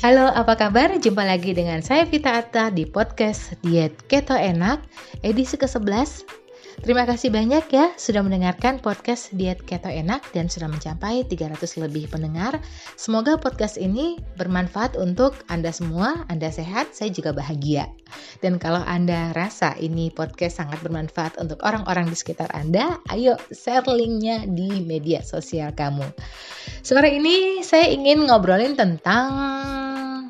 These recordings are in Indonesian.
Halo, apa kabar? Jumpa lagi dengan saya Vita Atta di podcast Diet Keto Enak edisi ke-11 Terima kasih banyak ya sudah mendengarkan podcast Diet Keto Enak dan sudah mencapai 300 lebih pendengar. Semoga podcast ini bermanfaat untuk Anda semua. Anda sehat, saya juga bahagia. Dan kalau Anda rasa ini podcast sangat bermanfaat untuk orang-orang di sekitar Anda, ayo share linknya di media sosial kamu. Sore ini saya ingin ngobrolin tentang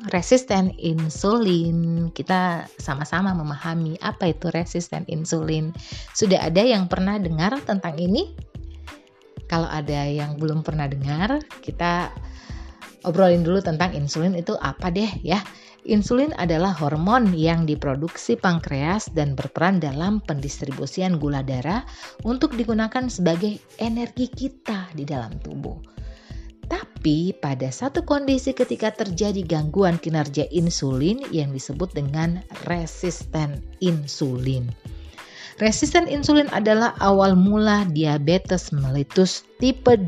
resisten insulin. Kita sama-sama memahami apa itu resisten insulin. Sudah ada yang pernah dengar tentang ini? Kalau ada yang belum pernah dengar, kita obrolin dulu tentang insulin itu apa deh ya. Insulin adalah hormon yang diproduksi pankreas dan berperan dalam pendistribusian gula darah untuk digunakan sebagai energi kita di dalam tubuh. Tapi pada satu kondisi ketika terjadi gangguan kinerja insulin yang disebut dengan resisten insulin. Resisten insulin adalah awal mula diabetes mellitus tipe 2.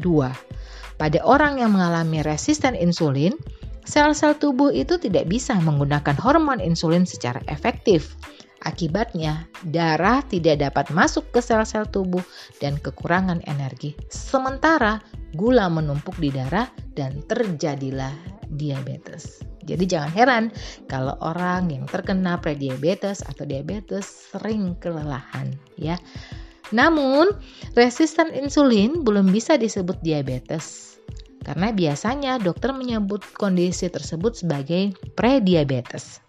Pada orang yang mengalami resisten insulin, sel-sel tubuh itu tidak bisa menggunakan hormon insulin secara efektif. Akibatnya, darah tidak dapat masuk ke sel-sel tubuh dan kekurangan energi. Sementara gula menumpuk di darah dan terjadilah diabetes. Jadi jangan heran kalau orang yang terkena prediabetes atau diabetes sering kelelahan ya. Namun, resisten insulin belum bisa disebut diabetes karena biasanya dokter menyebut kondisi tersebut sebagai prediabetes.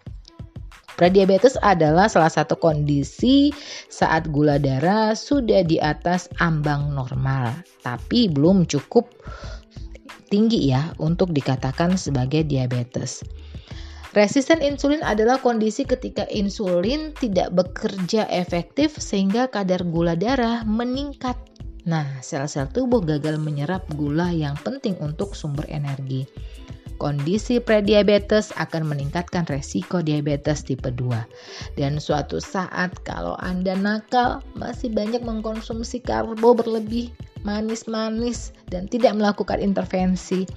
Prediabetes adalah salah satu kondisi saat gula darah sudah di atas ambang normal, tapi belum cukup tinggi ya untuk dikatakan sebagai diabetes. Resisten insulin adalah kondisi ketika insulin tidak bekerja efektif sehingga kadar gula darah meningkat. Nah, sel-sel tubuh gagal menyerap gula yang penting untuk sumber energi. Kondisi prediabetes akan meningkatkan resiko diabetes tipe 2. Dan suatu saat kalau Anda nakal, masih banyak mengkonsumsi karbo berlebih, manis-manis, dan tidak melakukan intervensi,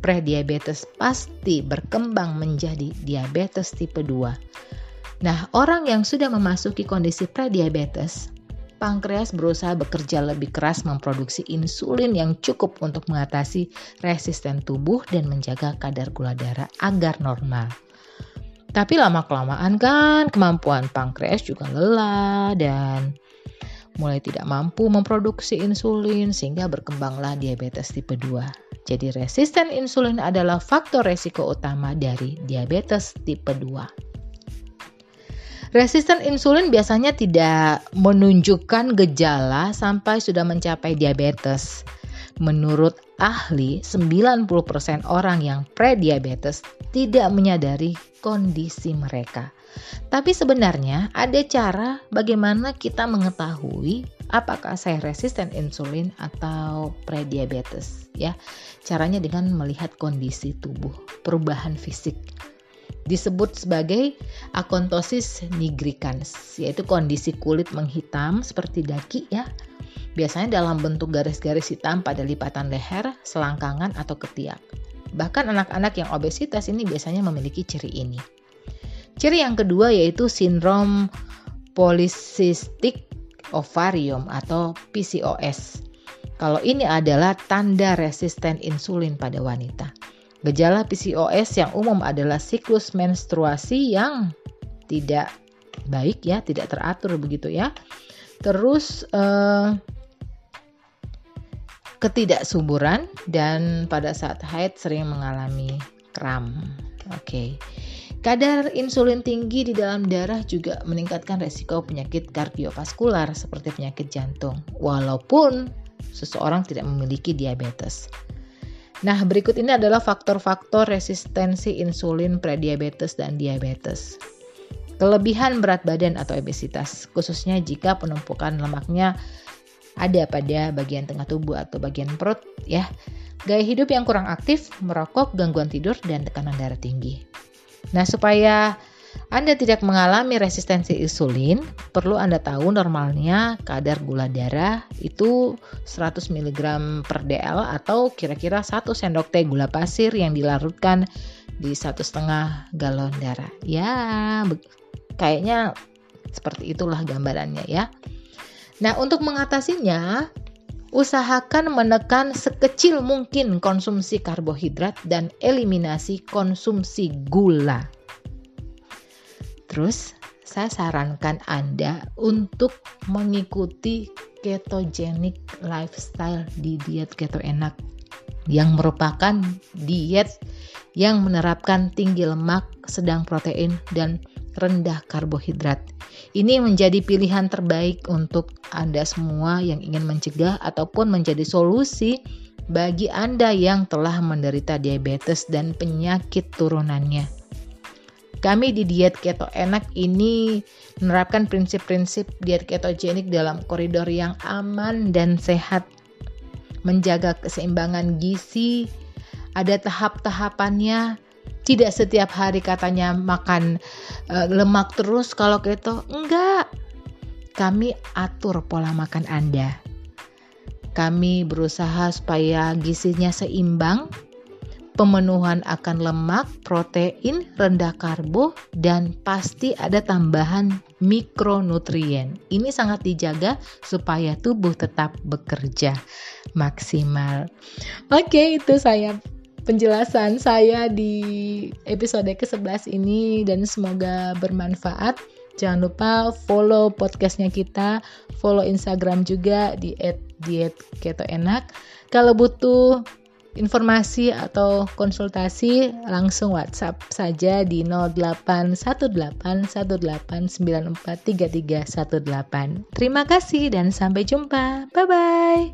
prediabetes pasti berkembang menjadi diabetes tipe 2. Nah, orang yang sudah memasuki kondisi prediabetes pankreas berusaha bekerja lebih keras memproduksi insulin yang cukup untuk mengatasi resisten tubuh dan menjaga kadar gula darah agar normal. Tapi lama-kelamaan kan kemampuan pankreas juga lelah dan mulai tidak mampu memproduksi insulin sehingga berkembanglah diabetes tipe 2. Jadi resisten insulin adalah faktor resiko utama dari diabetes tipe 2. Resisten insulin biasanya tidak menunjukkan gejala sampai sudah mencapai diabetes. Menurut ahli, 90% orang yang prediabetes tidak menyadari kondisi mereka. Tapi sebenarnya ada cara bagaimana kita mengetahui apakah saya resisten insulin atau prediabetes ya. Caranya dengan melihat kondisi tubuh, perubahan fisik disebut sebagai akontosis nigricans, yaitu kondisi kulit menghitam seperti daki ya. Biasanya dalam bentuk garis-garis hitam pada lipatan leher, selangkangan atau ketiak. Bahkan anak-anak yang obesitas ini biasanya memiliki ciri ini. Ciri yang kedua yaitu sindrom polycystic ovarium atau PCOS. Kalau ini adalah tanda resisten insulin pada wanita. Gejala PCOS yang umum adalah siklus menstruasi yang tidak baik ya, tidak teratur begitu ya. Terus eh, ketidaksuburan dan pada saat haid sering mengalami kram. Oke. Okay. Kadar insulin tinggi di dalam darah juga meningkatkan resiko penyakit kardiovaskular seperti penyakit jantung, walaupun seseorang tidak memiliki diabetes. Nah, berikut ini adalah faktor-faktor resistensi insulin prediabetes dan diabetes. Kelebihan berat badan atau obesitas, khususnya jika penumpukan lemaknya ada pada bagian tengah tubuh atau bagian perut ya. Gaya hidup yang kurang aktif, merokok, gangguan tidur dan tekanan darah tinggi. Nah, supaya Anda tidak mengalami resistensi insulin, perlu Anda tahu normalnya kadar gula darah itu 100 mg per dl atau kira-kira 1 sendok teh gula pasir yang dilarutkan di satu setengah galon darah. Ya, kayaknya seperti itulah gambarannya ya. Nah, untuk mengatasinya, usahakan menekan sekecil mungkin konsumsi karbohidrat dan eliminasi konsumsi gula. Terus, saya sarankan Anda untuk mengikuti ketogenic lifestyle di diet keto enak yang merupakan diet yang menerapkan tinggi lemak, sedang protein, dan rendah karbohidrat. Ini menjadi pilihan terbaik untuk Anda semua yang ingin mencegah ataupun menjadi solusi bagi Anda yang telah menderita diabetes dan penyakit turunannya. Kami di diet keto enak ini menerapkan prinsip-prinsip diet ketogenik dalam koridor yang aman dan sehat. Menjaga keseimbangan gizi, ada tahap-tahapannya. Tidak setiap hari katanya makan uh, lemak terus kalau keto. Enggak. Kami atur pola makan Anda. Kami berusaha supaya gizinya seimbang pemenuhan akan lemak, protein, rendah karbo, dan pasti ada tambahan mikronutrien. Ini sangat dijaga supaya tubuh tetap bekerja maksimal. Oke, itu saya penjelasan saya di episode ke-11 ini dan semoga bermanfaat. Jangan lupa follow podcastnya kita, follow Instagram juga di @diet_keto_enak. Kalau butuh informasi atau konsultasi langsung WhatsApp saja di 081818943318. Terima kasih dan sampai jumpa. Bye bye.